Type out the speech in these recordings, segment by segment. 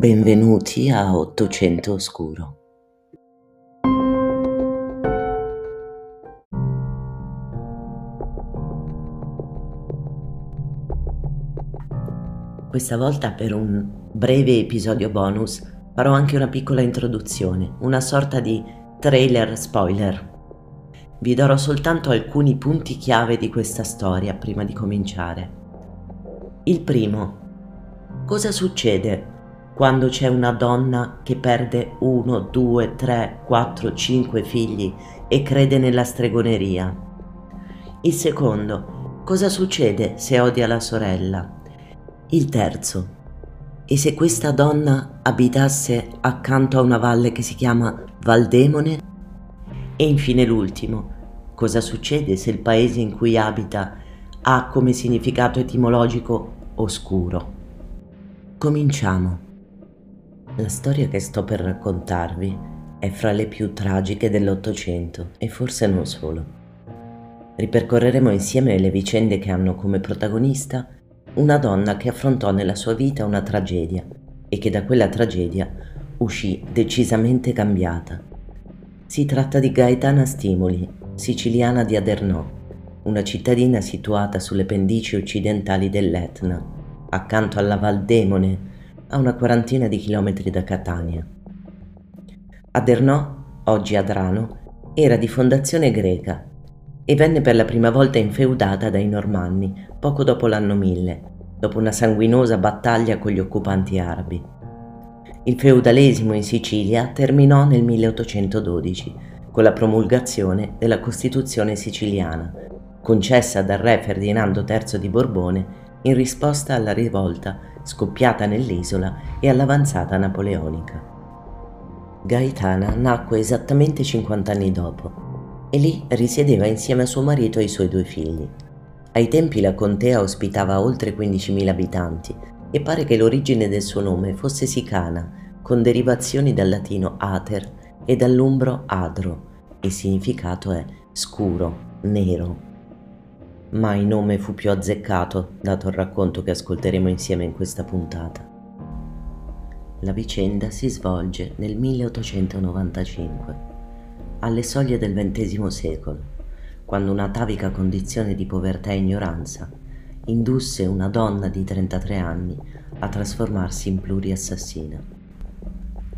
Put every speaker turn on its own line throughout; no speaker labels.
Benvenuti a Ottocento Oscuro. Questa volta per un breve episodio bonus farò anche una piccola introduzione, una sorta di trailer spoiler. Vi darò soltanto alcuni punti chiave di questa storia prima di cominciare. Il primo. Cosa succede quando c'è una donna che perde uno, due, tre, quattro, cinque figli e crede nella stregoneria. Il secondo, cosa succede se odia la sorella? Il terzo, e se questa donna abitasse accanto a una valle che si chiama Valdemone? E infine l'ultimo, cosa succede se il paese in cui abita ha come significato etimologico oscuro? Cominciamo. La storia che sto per raccontarvi è fra le più tragiche dell'Ottocento e forse non solo. Ripercorreremo insieme le vicende che hanno come protagonista una donna che affrontò nella sua vita una tragedia e che da quella tragedia uscì decisamente cambiata. Si tratta di Gaetana Stimoli, siciliana di Adernò, una cittadina situata sulle pendici occidentali dell'Etna, accanto alla Val Demone, a una quarantina di chilometri da Catania. Adernò, oggi Adrano, era di fondazione greca e venne per la prima volta infeudata dai Normanni poco dopo l'anno 1000, dopo una sanguinosa battaglia con gli occupanti arabi. Il feudalesimo in Sicilia terminò nel 1812 con la promulgazione della Costituzione siciliana, concessa dal re Ferdinando III di Borbone in risposta alla rivolta scoppiata nell'isola e all'avanzata napoleonica. Gaetana nacque esattamente 50 anni dopo e lì risiedeva insieme a suo marito e ai suoi due figli. Ai tempi la contea ospitava oltre 15.000 abitanti e pare che l'origine del suo nome fosse sicana, con derivazioni dal latino ater e dall'umbro adro. Il significato è scuro, nero, Mai nome fu più azzeccato, dato il racconto che ascolteremo insieme in questa puntata. La vicenda si svolge nel 1895, alle soglie del XX secolo, quando un'atavica condizione di povertà e ignoranza indusse una donna di 33 anni a trasformarsi in pluriassassina.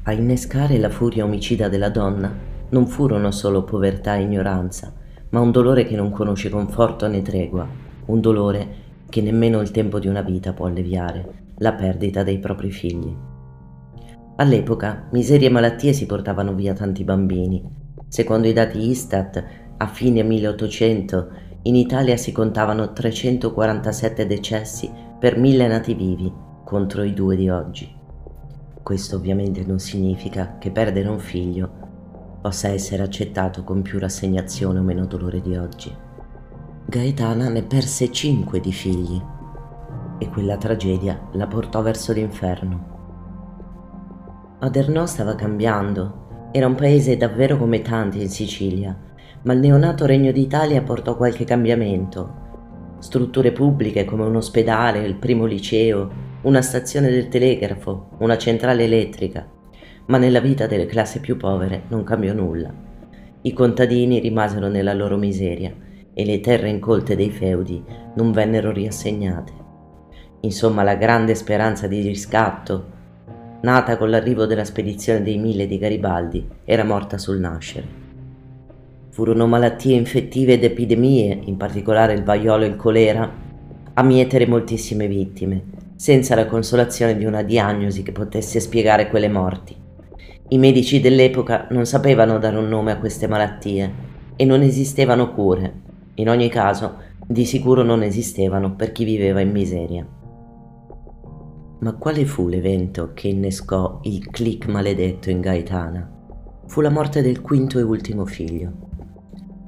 A innescare la furia omicida della donna non furono solo povertà e ignoranza, ma un dolore che non conosce conforto né tregua, un dolore che nemmeno il tempo di una vita può alleviare, la perdita dei propri figli. All'epoca miserie e malattie si portavano via tanti bambini. Secondo i dati Istat, a fine 1800 in Italia si contavano 347 decessi per mille nati vivi contro i due di oggi. Questo ovviamente non significa che perdere un figlio possa essere accettato con più rassegnazione o meno dolore di oggi. Gaetana ne perse cinque di figli e quella tragedia la portò verso l'inferno. Adernò stava cambiando, era un paese davvero come tanti in Sicilia, ma il neonato Regno d'Italia portò qualche cambiamento. Strutture pubbliche come un ospedale, il primo liceo, una stazione del telegrafo, una centrale elettrica, ma nella vita delle classi più povere non cambiò nulla. I contadini rimasero nella loro miseria e le terre incolte dei feudi non vennero riassegnate. Insomma, la grande speranza di riscatto, nata con l'arrivo della spedizione dei mille di Garibaldi, era morta sul nascere. Furono malattie infettive ed epidemie, in particolare il vaiolo e il colera, a mietere moltissime vittime, senza la consolazione di una diagnosi che potesse spiegare quelle morti. I medici dell'epoca non sapevano dare un nome a queste malattie e non esistevano cure. In ogni caso, di sicuro non esistevano per chi viveva in miseria. Ma quale fu l'evento che innescò il click maledetto in Gaetana? Fu la morte del quinto e ultimo figlio.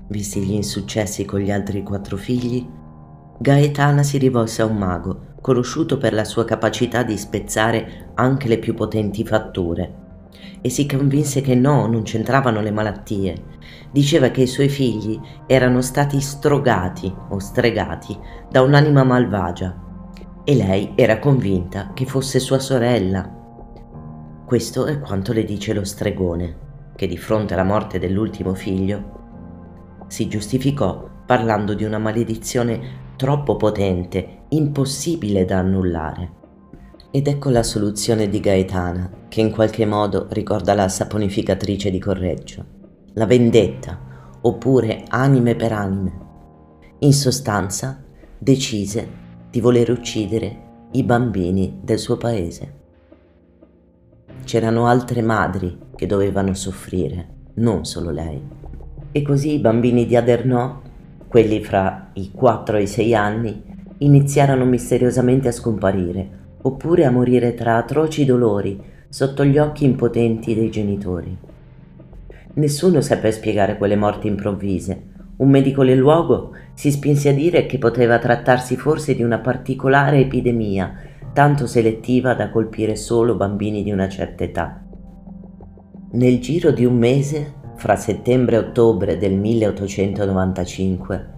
Visti gli insuccessi con gli altri quattro figli, Gaetana si rivolse a un mago, conosciuto per la sua capacità di spezzare anche le più potenti fatture e si convinse che no, non c'entravano le malattie. Diceva che i suoi figli erano stati strogati o stregati da un'anima malvagia e lei era convinta che fosse sua sorella. Questo è quanto le dice lo stregone, che di fronte alla morte dell'ultimo figlio si giustificò parlando di una maledizione troppo potente, impossibile da annullare. Ed ecco la soluzione di Gaetana, che in qualche modo ricorda la saponificatrice di Correggio, la vendetta, oppure anime per anime. In sostanza, decise di voler uccidere i bambini del suo paese. C'erano altre madri che dovevano soffrire, non solo lei. E così i bambini di Adernò, quelli fra i 4 e i 6 anni, iniziarono misteriosamente a scomparire oppure a morire tra atroci dolori sotto gli occhi impotenti dei genitori. Nessuno seppe spiegare quelle morti improvvise. Un medico del luogo si spinse a dire che poteva trattarsi forse di una particolare epidemia, tanto selettiva da colpire solo bambini di una certa età. Nel giro di un mese, fra settembre e ottobre del 1895,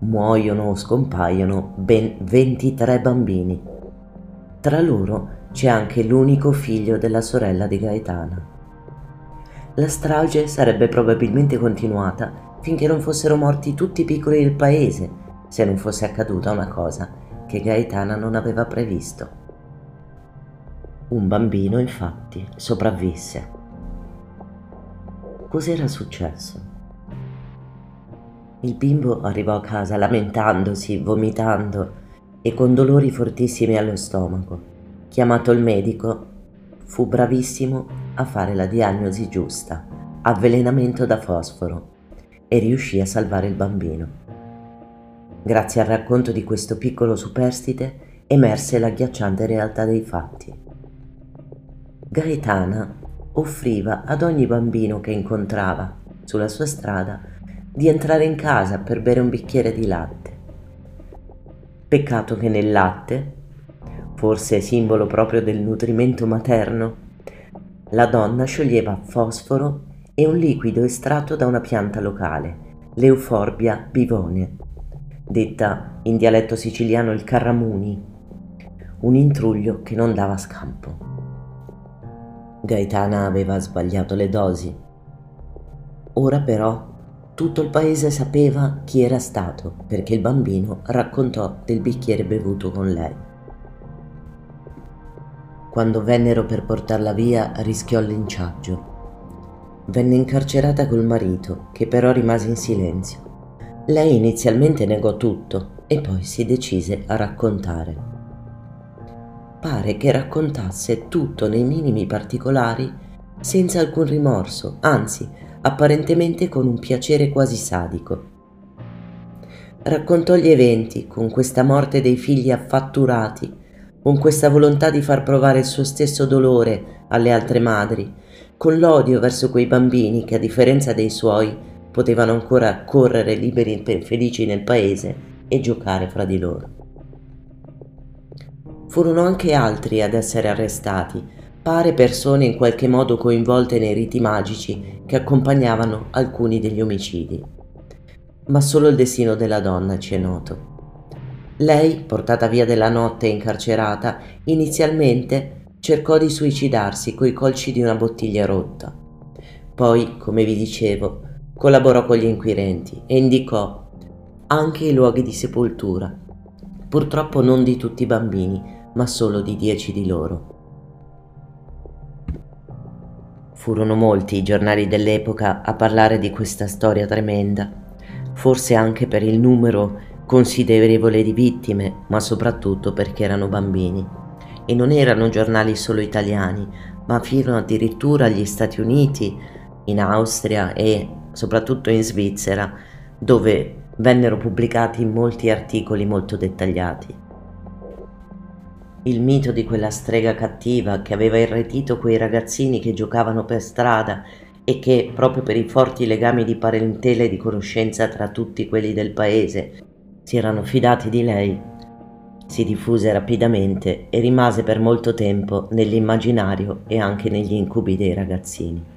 muoiono o scompaiono ben 23 bambini. Tra loro c'è anche l'unico figlio della sorella di Gaetana. La strage sarebbe probabilmente continuata finché non fossero morti tutti i piccoli del paese, se non fosse accaduta una cosa che Gaetana non aveva previsto. Un bambino, infatti, sopravvisse. Cos'era successo? Il bimbo arrivò a casa lamentandosi, vomitando e con dolori fortissimi allo stomaco. Chiamato il medico, fu bravissimo a fare la diagnosi giusta, avvelenamento da fosforo, e riuscì a salvare il bambino. Grazie al racconto di questo piccolo superstite emerse l'agghiacciante realtà dei fatti. Gaetana offriva ad ogni bambino che incontrava sulla sua strada di entrare in casa per bere un bicchiere di latte Peccato che nel latte, forse simbolo proprio del nutrimento materno, la donna scioglieva fosforo e un liquido estratto da una pianta locale, l'Euforbia bivone, detta in dialetto siciliano il carramuni, un intruglio che non dava scampo. Gaetana aveva sbagliato le dosi. Ora però tutto il paese sapeva chi era stato perché il bambino raccontò del bicchiere bevuto con lei. Quando vennero per portarla via rischiò il linciaggio. Venne incarcerata col marito, che però rimase in silenzio. Lei inizialmente negò tutto e poi si decise a raccontare. Pare che raccontasse tutto nei minimi particolari senza alcun rimorso, anzi apparentemente con un piacere quasi sadico. Raccontò gli eventi con questa morte dei figli affatturati, con questa volontà di far provare il suo stesso dolore alle altre madri, con l'odio verso quei bambini che a differenza dei suoi potevano ancora correre liberi e felici nel paese e giocare fra di loro. Furono anche altri ad essere arrestati, pare persone in qualche modo coinvolte nei riti magici che accompagnavano alcuni degli omicidi. Ma solo il destino della donna ci è noto. Lei, portata via della notte e incarcerata, inizialmente cercò di suicidarsi coi colci di una bottiglia rotta. Poi, come vi dicevo, collaborò con gli inquirenti e indicò anche i luoghi di sepoltura, purtroppo non di tutti i bambini, ma solo di dieci di loro. Furono molti i giornali dell'epoca a parlare di questa storia tremenda, forse anche per il numero considerevole di vittime, ma soprattutto perché erano bambini. E non erano giornali solo italiani, ma fino addirittura agli Stati Uniti, in Austria e soprattutto in Svizzera, dove vennero pubblicati molti articoli molto dettagliati il mito di quella strega cattiva che aveva irretito quei ragazzini che giocavano per strada e che, proprio per i forti legami di parentela e di conoscenza tra tutti quelli del paese, si erano fidati di lei, si diffuse rapidamente e rimase per molto tempo nell'immaginario e anche negli incubi dei ragazzini.